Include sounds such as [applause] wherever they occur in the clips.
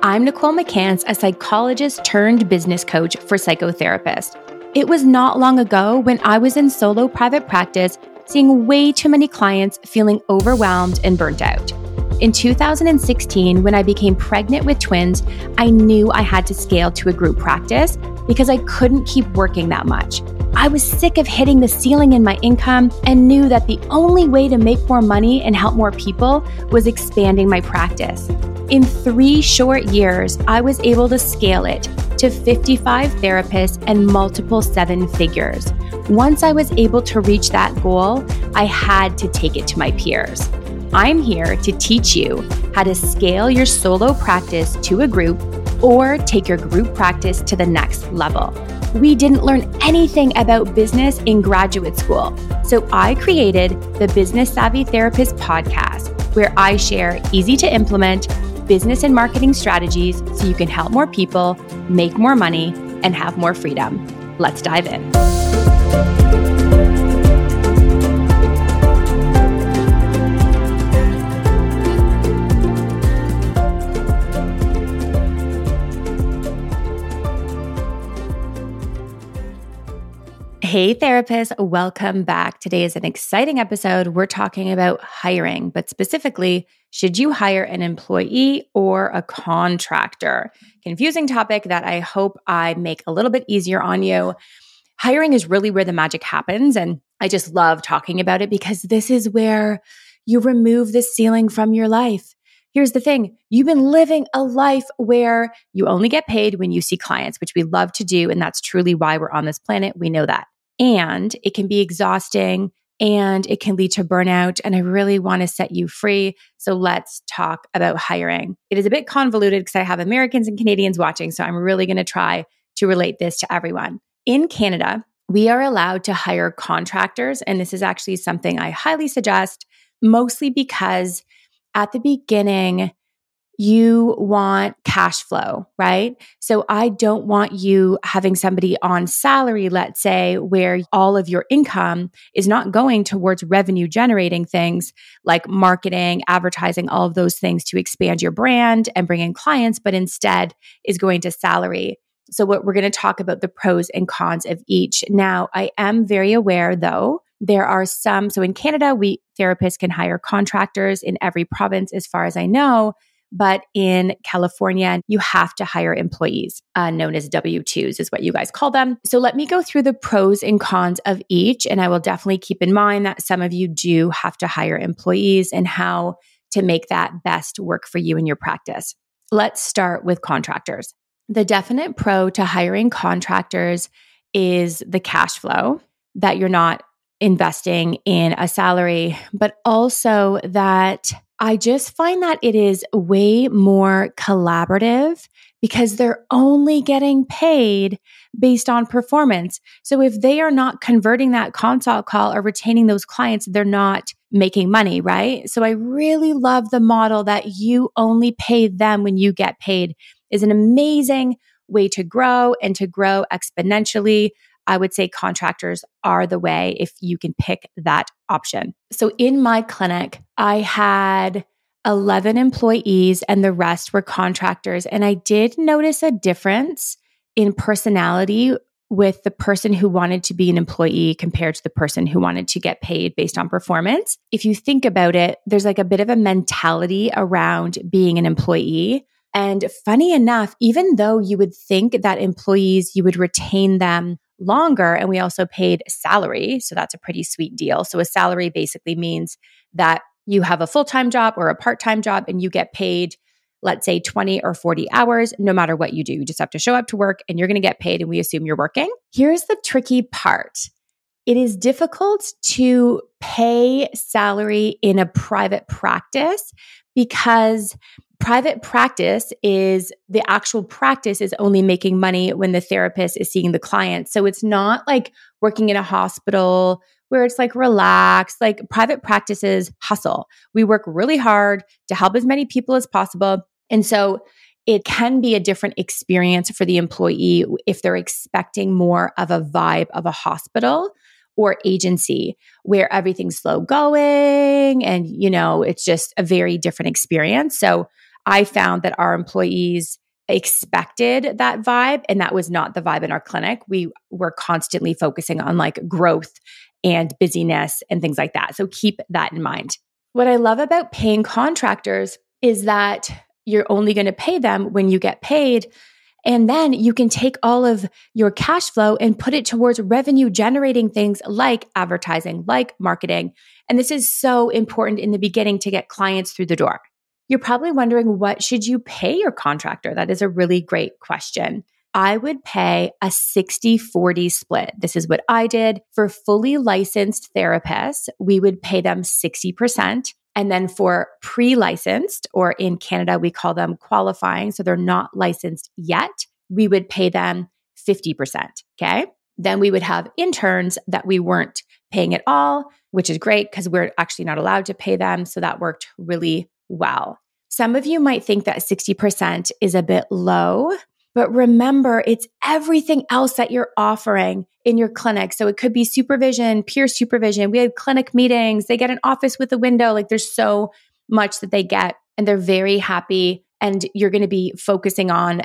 I'm Nicole McCance, a psychologist turned business coach for psychotherapists. It was not long ago when I was in solo private practice, seeing way too many clients feeling overwhelmed and burnt out. In 2016, when I became pregnant with twins, I knew I had to scale to a group practice because I couldn't keep working that much. I was sick of hitting the ceiling in my income and knew that the only way to make more money and help more people was expanding my practice. In three short years, I was able to scale it to 55 therapists and multiple seven figures. Once I was able to reach that goal, I had to take it to my peers. I'm here to teach you how to scale your solo practice to a group or take your group practice to the next level. We didn't learn anything about business in graduate school, so I created the Business Savvy Therapist podcast, where I share easy to implement business and marketing strategies so you can help more people, make more money, and have more freedom. Let's dive in. Hey, therapists, welcome back. Today is an exciting episode. We're talking about hiring, but specifically, should you hire an employee or a contractor? Confusing topic that I hope I make a little bit easier on you. Hiring is really where the magic happens. And I just love talking about it because this is where you remove the ceiling from your life. Here's the thing you've been living a life where you only get paid when you see clients, which we love to do. And that's truly why we're on this planet. We know that and it can be exhausting and it can lead to burnout. And I really want to set you free. So let's talk about hiring. It is a bit convoluted because I have Americans and Canadians watching. So I'm really going to try to relate this to everyone. In Canada, we are allowed to hire contractors. And this is actually something I highly suggest, mostly because at the beginning, you want cash flow, right? So I don't want you having somebody on salary, let's say, where all of your income is not going towards revenue generating things like marketing, advertising, all of those things to expand your brand and bring in clients, but instead is going to salary. So, what we're going to talk about the pros and cons of each. Now, I am very aware though, there are some. So, in Canada, we therapists can hire contractors in every province, as far as I know. But in California, you have to hire employees, uh, known as W 2s, is what you guys call them. So let me go through the pros and cons of each. And I will definitely keep in mind that some of you do have to hire employees and how to make that best work for you in your practice. Let's start with contractors. The definite pro to hiring contractors is the cash flow that you're not investing in a salary, but also that I just find that it is way more collaborative because they're only getting paid based on performance. So if they are not converting that consult call or retaining those clients, they're not making money, right? So I really love the model that you only pay them when you get paid is an amazing way to grow and to grow exponentially. I would say contractors are the way if you can pick that option. So in my clinic, I had 11 employees and the rest were contractors. And I did notice a difference in personality with the person who wanted to be an employee compared to the person who wanted to get paid based on performance. If you think about it, there's like a bit of a mentality around being an employee. And funny enough, even though you would think that employees, you would retain them longer. And we also paid salary. So that's a pretty sweet deal. So a salary basically means that you have a full time job or a part time job and you get paid, let's say 20 or 40 hours, no matter what you do. You just have to show up to work and you're going to get paid and we assume you're working. Here's the tricky part. It is difficult to pay salary in a private practice because private practice is the actual practice is only making money when the therapist is seeing the client. So it's not like working in a hospital where it's like relaxed, like private practices hustle. We work really hard to help as many people as possible. And so it can be a different experience for the employee if they're expecting more of a vibe of a hospital or agency where everything's slow going and you know it's just a very different experience so I found that our employees expected that vibe and that was not the vibe in our clinic. We were constantly focusing on like growth and busyness and things like that. So keep that in mind. What I love about paying contractors is that you're only going to pay them when you get paid. And then you can take all of your cash flow and put it towards revenue generating things like advertising, like marketing. And this is so important in the beginning to get clients through the door. You're probably wondering what should you pay your contractor? That is a really great question. I would pay a 60 40 split. This is what I did for fully licensed therapists. We would pay them 60%. And then for pre licensed, or in Canada, we call them qualifying, so they're not licensed yet, we would pay them 50%. Okay. Then we would have interns that we weren't paying at all, which is great because we're actually not allowed to pay them. So that worked really well. Some of you might think that 60% is a bit low, but remember, it's everything else that you're offering in your clinic. So it could be supervision, peer supervision. We had clinic meetings. They get an office with a window. Like there's so much that they get and they're very happy. And you're going to be focusing on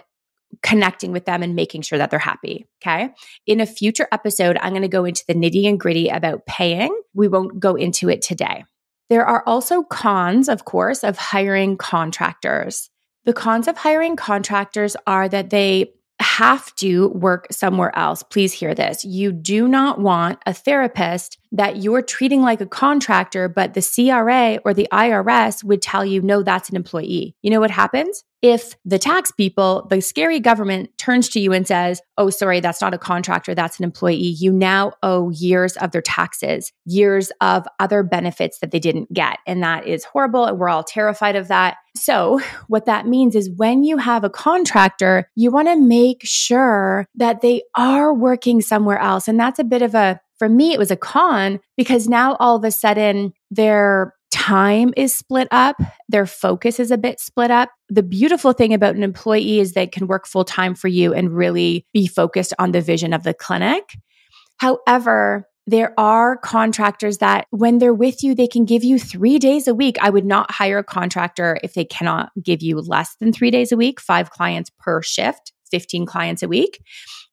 connecting with them and making sure that they're happy. Okay. In a future episode, I'm going to go into the nitty and gritty about paying. We won't go into it today. There are also cons, of course, of hiring contractors. The cons of hiring contractors are that they have to work somewhere else. Please hear this. You do not want a therapist that you're treating like a contractor, but the CRA or the IRS would tell you, no, that's an employee. You know what happens? If the tax people, the scary government turns to you and says, Oh, sorry, that's not a contractor, that's an employee, you now owe years of their taxes, years of other benefits that they didn't get. And that is horrible. And we're all terrified of that. So, [laughs] what that means is when you have a contractor, you want to make sure that they are working somewhere else. And that's a bit of a for me, it was a con because now all of a sudden they're time is split up, their focus is a bit split up. The beautiful thing about an employee is they can work full time for you and really be focused on the vision of the clinic. However, there are contractors that when they're with you, they can give you three days a week. I would not hire a contractor if they cannot give you less than three days a week, five clients per shift, 15 clients a week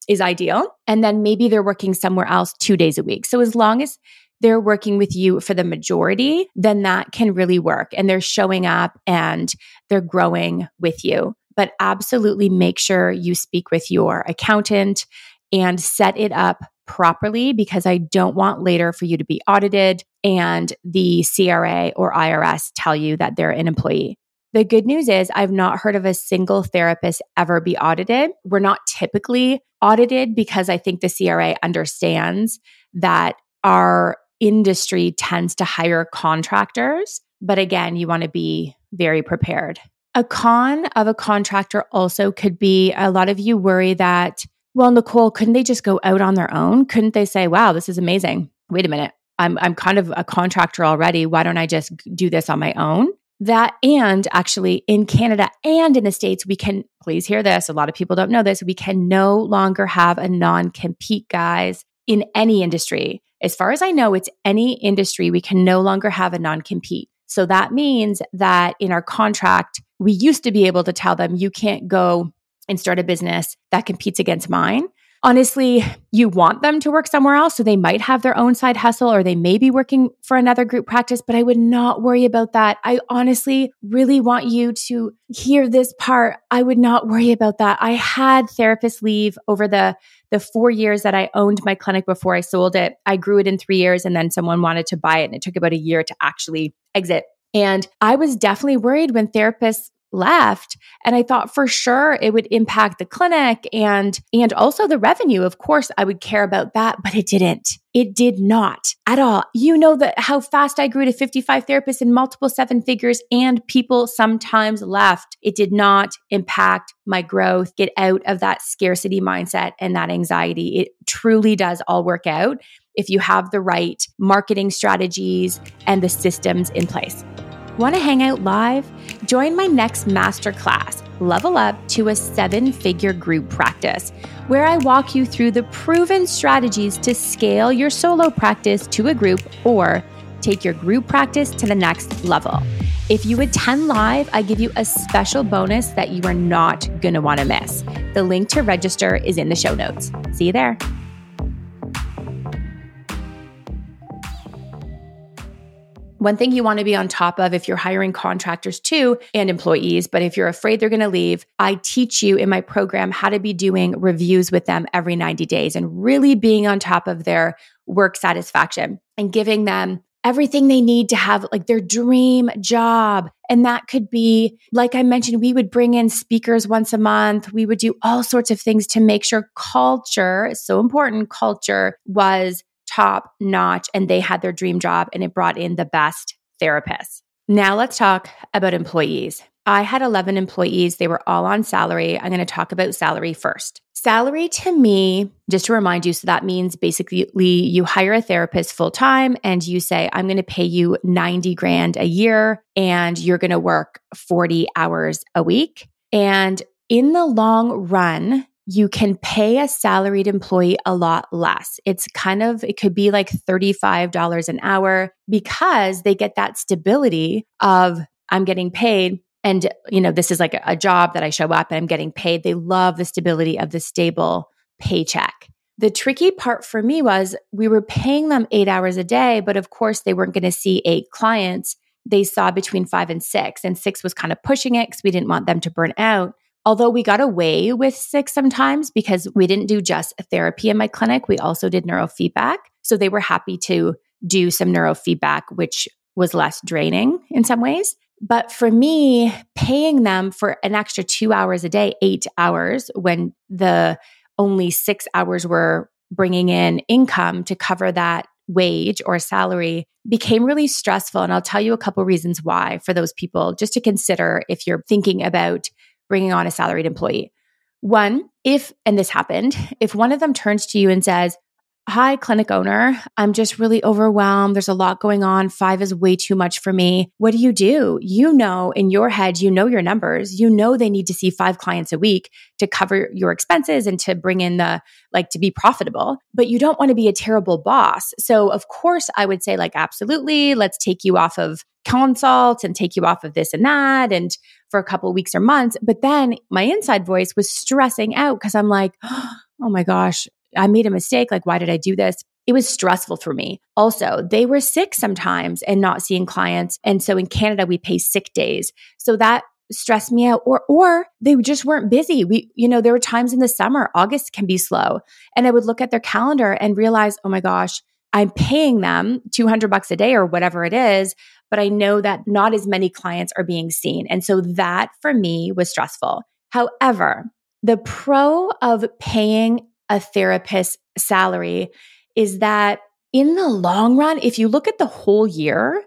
is ideal. And then maybe they're working somewhere else two days a week. So as long as they're working with you for the majority, then that can really work. And they're showing up and they're growing with you. But absolutely make sure you speak with your accountant and set it up properly because I don't want later for you to be audited and the CRA or IRS tell you that they're an employee. The good news is, I've not heard of a single therapist ever be audited. We're not typically audited because I think the CRA understands that our industry tends to hire contractors. But again, you want to be very prepared. A con of a contractor also could be a lot of you worry that, well, Nicole, couldn't they just go out on their own? Couldn't they say, wow, this is amazing? Wait a minute. I'm, I'm kind of a contractor already. Why don't I just do this on my own? That and actually in Canada and in the States, we can, please hear this. A lot of people don't know this. We can no longer have a non compete, guys, in any industry. As far as I know, it's any industry. We can no longer have a non compete. So that means that in our contract, we used to be able to tell them, you can't go and start a business that competes against mine. Honestly, you want them to work somewhere else. So they might have their own side hustle or they may be working for another group practice, but I would not worry about that. I honestly really want you to hear this part. I would not worry about that. I had therapists leave over the the four years that I owned my clinic before I sold it, I grew it in three years and then someone wanted to buy it and it took about a year to actually exit. And I was definitely worried when therapists left. And i thought for sure it would impact the clinic and and also the revenue. Of course i would care about that but it didn't. It did not at all. You know that how fast i grew to 55 therapists in multiple seven figures and people sometimes left. It did not impact my growth get out of that scarcity mindset and that anxiety. It truly does all work out if you have the right marketing strategies and the systems in place. Want to hang out live? Join my next masterclass, Level Up to a Seven Figure Group Practice, where I walk you through the proven strategies to scale your solo practice to a group or take your group practice to the next level. If you attend live, I give you a special bonus that you are not going to want to miss. The link to register is in the show notes. See you there. One thing you want to be on top of if you're hiring contractors too and employees, but if you're afraid they're going to leave, I teach you in my program how to be doing reviews with them every 90 days and really being on top of their work satisfaction and giving them everything they need to have like their dream job. And that could be, like I mentioned, we would bring in speakers once a month. We would do all sorts of things to make sure culture, so important, culture was top notch and they had their dream job and it brought in the best therapists. Now let's talk about employees. I had 11 employees. They were all on salary. I'm going to talk about salary first. Salary to me, just to remind you, so that means basically you hire a therapist full time and you say, I'm going to pay you 90 grand a year and you're going to work 40 hours a week. And in the long run, you can pay a salaried employee a lot less. It's kind of, it could be like $35 an hour because they get that stability of I'm getting paid and you know this is like a, job that i show up and i'm getting paid. They love the stability of the stable paycheck. The tricky part for me was we were paying them eight hours a day but of course they weren't going to see eight clients. They saw between five and six and six was kind of pushing it because we didn't want them to burn out although we got away with six sometimes because we didn't do just therapy in my clinic we also did neurofeedback so they were happy to do some neurofeedback which was less draining in some ways but for me, paying them for an extra two hours a day, eight hours, when the only six hours were bringing in income to cover that wage or salary became really stressful. And I'll tell you a couple reasons why for those people, just to consider if you're thinking about bringing on a salaried employee. One, if, and this happened, [laughs] if one of them turns to you and says, Hi, clinic owner. I'm just really overwhelmed. There's a lot going on. Five is way too much for me. What do you do? You know, in your head, you know your numbers. You know they need to see five clients a week to cover your expenses and to bring in the, like, to be profitable. But you don't want to be a terrible boss. So, of course, I would say, like, absolutely, let's take you off of consult and take you off of this and that. And for a couple weeks or months. But then my inside voice was stressing out because I'm like, [gasps] oh my gosh, I made a mistake. Like, why did I do this? It was stressful for me. Also, they were sick sometimes and not seeing clients. And so in Canada, we pay sick days. So that stressed me out or or they just weren't busy. We you know, there were times in the summer, August can be slow. And I would look at their calendar and realize, "Oh my gosh, I'm paying them 200 bucks a day or whatever it is, but I know that not as many clients are being seen." And so that for me was stressful. However, the pro of paying a therapist's salary is that in the long run, if you look at the whole year,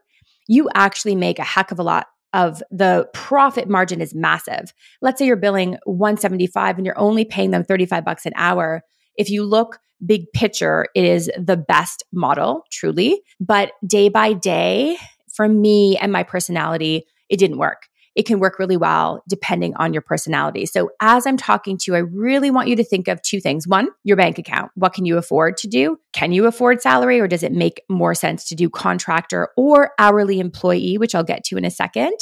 you actually make a heck of a lot of the profit margin is massive. Let's say you're billing 175 and you're only paying them 35 bucks an hour. If you look big picture, it is the best model, truly. But day by day, for me and my personality, it didn't work it can work really well depending on your personality. So as I'm talking to you, I really want you to think of two things. One, your bank account. What can you afford to do? Can you afford salary or does it make more sense to do contractor or hourly employee, which I'll get to in a second?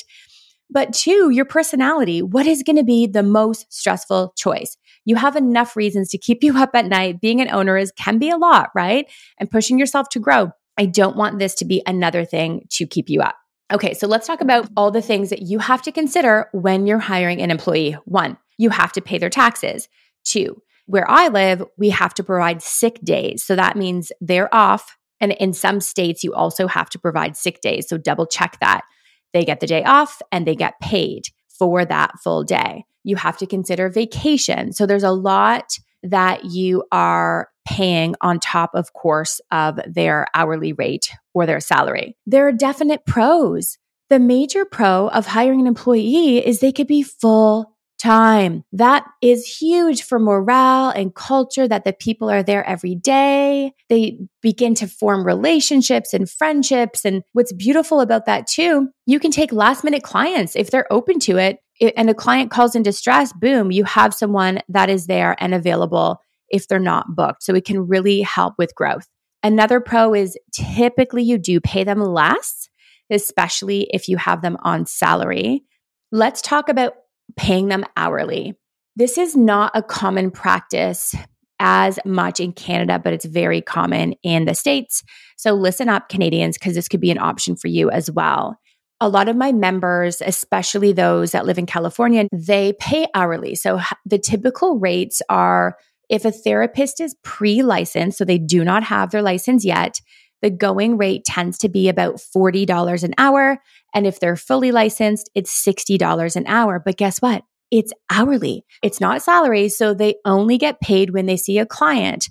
But two, your personality. What is going to be the most stressful choice? You have enough reasons to keep [laughs] you up at night. Being an owner is can be a lot, right? And pushing yourself to grow. I don't want this to be another thing to keep you up. Okay, so let's talk about all the things that you have to consider when you're hiring an employee. One, you have to pay their taxes. Two, where I live, we have to provide sick days. So that means they're off. And in some states, you also have to provide sick days. So double check that. They get the day off and they get paid for that full day. You have to consider vacation. So there's a lot that you are paying on top, of course, of their hourly rate or their salary. There are definite pros. The major pro of hiring an employee is they could be full time. That is huge for morale and culture that the people are there every day. They begin to form relationships and friendships. And what's beautiful about that too, you can take last minute clients if they're open to it. And a client calls in distress, boom, you have someone that is there and available if they're not booked. So it can really help with growth. Another pro is typically you do pay them less especially if you have them on salary. Let's talk about paying them hourly. This is not a common practice as much in Canada, but it's very common in the States. So listen up, Canadians, because this could be an option for you as well. A lot of my members, especially those that live in California, they pay hourly. So the typical rates are if a therapist is pre licensed, so they do not have their license yet, the going rate tends to be about $40 an hour. And if they're fully licensed, it's $60 an hour. But guess what? It's hourly. It's not salary. So they only get paid when they see a client.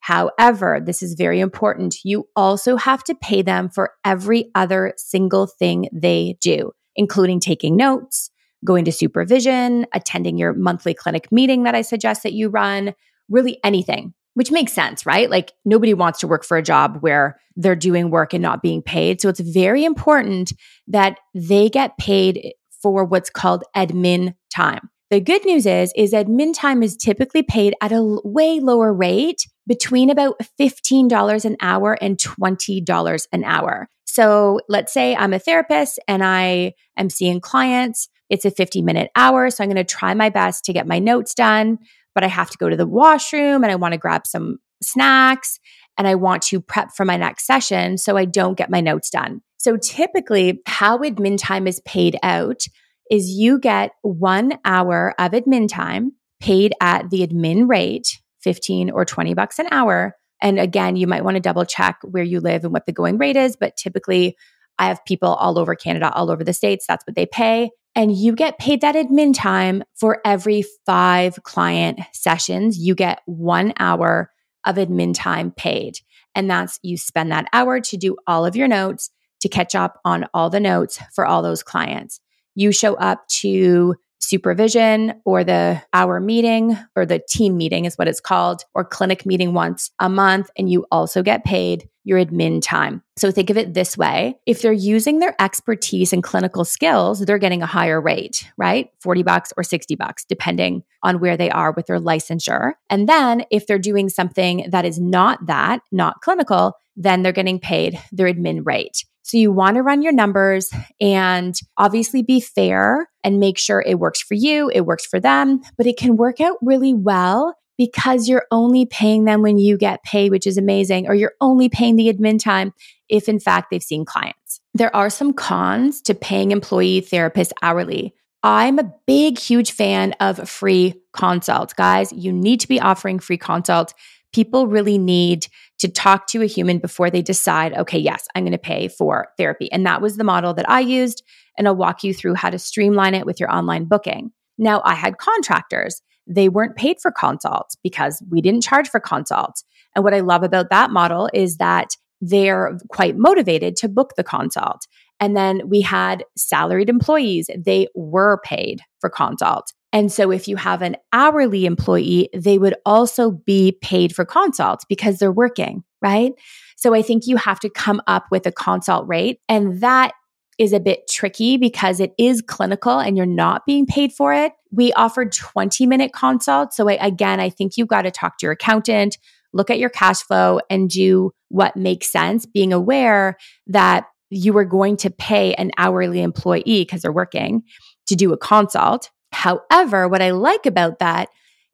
However, this is very important. You also have to pay them for every other single thing they do, including taking notes, going to supervision, attending your monthly clinic meeting that I suggest that you run, really anything, which makes sense, right? Like nobody wants to work for a job where they're doing work and not being paid. So it's very important that they get paid for what's called admin time. The good news is, is admin time is typically paid at a way lower rate between about $15 an hour and $20 an hour. So let's say I'm a therapist and I am seeing clients. It's a 50 minute hour. So I'm going to try my best to get my notes done, but I have to go to the washroom and I want to grab some snacks and I want to prep for my next session so I don't get my notes done. So typically, how admin time is paid out is you get one hour of admin time paid at the admin rate, 15 or 20 bucks an hour. And again, you might want to double check where you live and what the going rate is, but typically I have people all over Canada, all over the States. That's what they pay. And you get paid that admin time for every five client sessions. You get one hour of admin time paid. And that's you spend that hour to do all of your notes, to catch up on all the notes for all those clients you show up to supervision or the hour meeting or the team meeting is what it's called or clinic meeting once a month and you also get paid your admin time. So think of it this way. If they're using their expertise and clinical skills, they're getting a higher rate, right? 40 bucks or 60 bucks depending on where they are with their licensure. And then if they're doing something that is not that, not clinical, then they're getting paid their admin rate. So you want to run your numbers and obviously be fair and make sure it works for you, it works for them, but it can work out really well because you're only paying them when you get paid, which is amazing, or you're only paying the admin time if in fact they've seen clients. There are some cons to paying employee therapists hourly. I'm a big, huge fan of free consults. Guys, you need to be offering free consults people really need to talk to a human before they decide, okay, yes, I'm going to pay for therapy. And that was the model that I used. And I'll walk you through how to streamline it with your online booking. Now, I had contractors. They weren't paid for consults because we didn't charge for consults. And what I love about that model is that they're quite motivated to book the consult. And then we had salaried employees. They were paid for consult. And so if you have an hourly employee, they would also be paid for consults because they're working, right? So I think you have to come up with a consult rate and that is a bit tricky because it is clinical and you're not being paid for it. We offered 20 minute consults. So I, again, I think you've got to talk to your accountant, look at your cash flow and do what makes sense, being aware that you are going to pay an hourly employee because they're working to do a consult However, what I like about that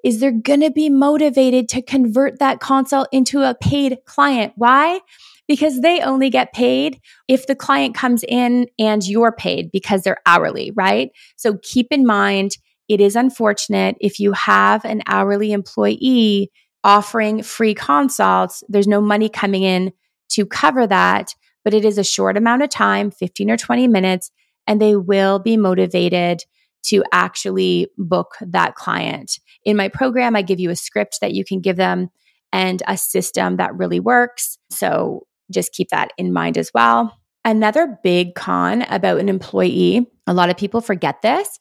is they're going to be motivated to convert that consult into a paid client. Why? Because they only get paid if the client comes in and you're paid because they're hourly, right? So keep in mind, it is unfortunate if you have an hourly employee offering free consults, there's no money coming in to cover that, but it is a short amount of time, 15 or 20 minutes, and they will be motivated to actually book that client. In my program, I give you a script that you can give them and a system that really works. So just keep that in mind as well. Another big con about an employee, a lot of people forget this.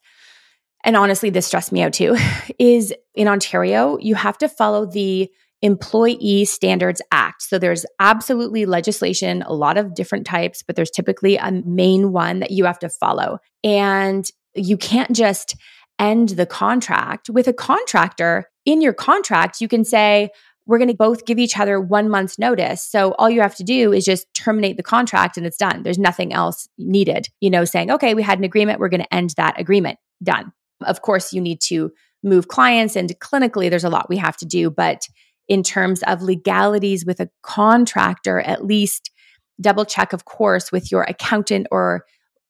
And honestly, this stressed me out too, [laughs] is in Ontario, you have to follow the Employee Standards Act. So there's absolutely legislation, a lot of different types, but there's typically a main one that you have to follow. And you can't just end the contract with a contractor. In your contract, you can say, we're going to both give each other one month's notice. So all you have to do is just terminate the contract and it's done. There's nothing else needed, you know, saying, okay, we had an agreement. We're going to end that agreement. Done. Of course, you need to move clients and clinically there's a lot we have to do. But in terms of legalities with a contractor, at least double check, of course, with your accountant or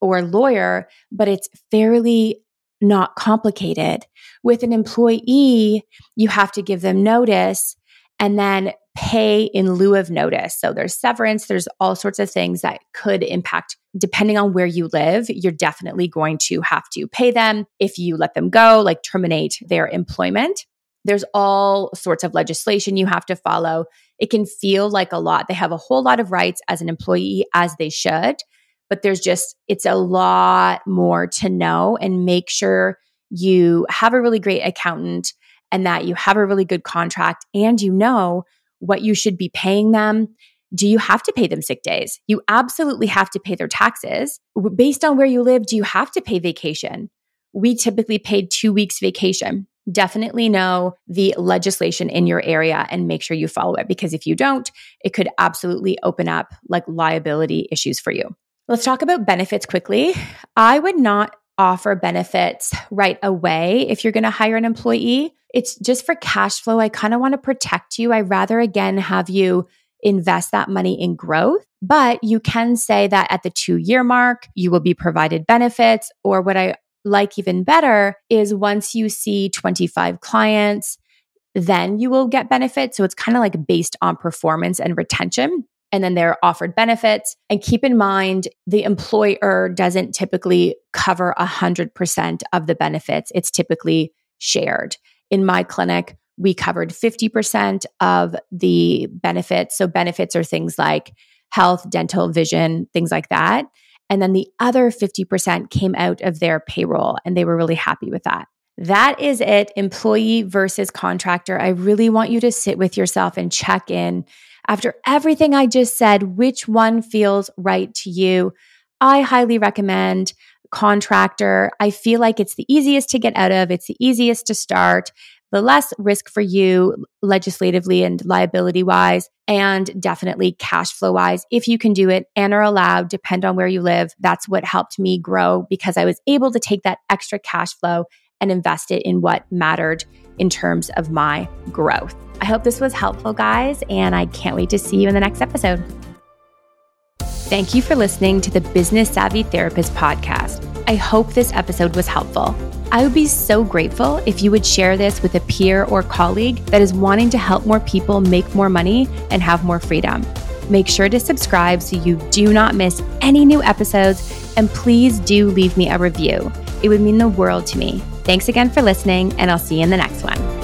or lawyer, but it's fairly not complicated. With an employee, you have to give them notice and then pay in lieu of notice. So there's severance, there's all sorts of things that could impact depending on where you live. You're definitely going to have to pay them if you let them go, like terminate their employment. There's all sorts of legislation you have to follow. It can feel like a lot. They have a whole lot of rights as an employee, as they should, but there's just, it's a lot more to know and make sure you have a really great accountant and that you have a really good contract and you know what you should be paying them. Do you have to pay them sick days? You absolutely have to pay their taxes. Based on where you live, do you have to pay vacation? We typically paid two weeks vacation. Definitely know the legislation in your area and make sure you follow it because if you don't, it could absolutely open up like liability issues for you. Let's talk about benefits quickly. I would not offer benefits right away if you're going to hire an employee. It's just for cash flow. I kind of want to protect you. I rather again have you invest that money in growth, but you can say that at the 2 year mark you will be provided benefits or what I like even better is once you see 25 clients then you will get benefits. So it's kind of like based on performance and retention and then they're offered benefits. And keep in mind, the employer doesn't typically cover 100% of the benefits, it's typically shared. In my clinic, we covered 50% of the benefits. So, benefits are things like health, dental, vision, things like that. And then the other 50% came out of their payroll, and they were really happy with that. That is it, employee versus contractor. I really want you to sit with yourself and check in after everything I just said, which one feels right to you? I highly recommend contractor. I feel like it's the easiest to get out of, it's the easiest to start, the less risk for you legislatively and liability wise, and definitely cash flow wise. If you can do it and are allowed, depend on where you live. That's what helped me grow because I was able to take that extra cash flow and invest it in what mattered in terms of my growth. I hope this was helpful, guys, and I can't wait to see you in the next episode. Thank you for listening to the Business Savvy Therapist podcast. I hope this episode was helpful. I would be so grateful if you would share this with a peer or colleague that is wanting to help more people make more money and have more freedom. Make sure to subscribe so you do not miss any new episodes, and please do leave me a review. It would mean the world to me. Thanks again for listening, and I'll see you in the next one.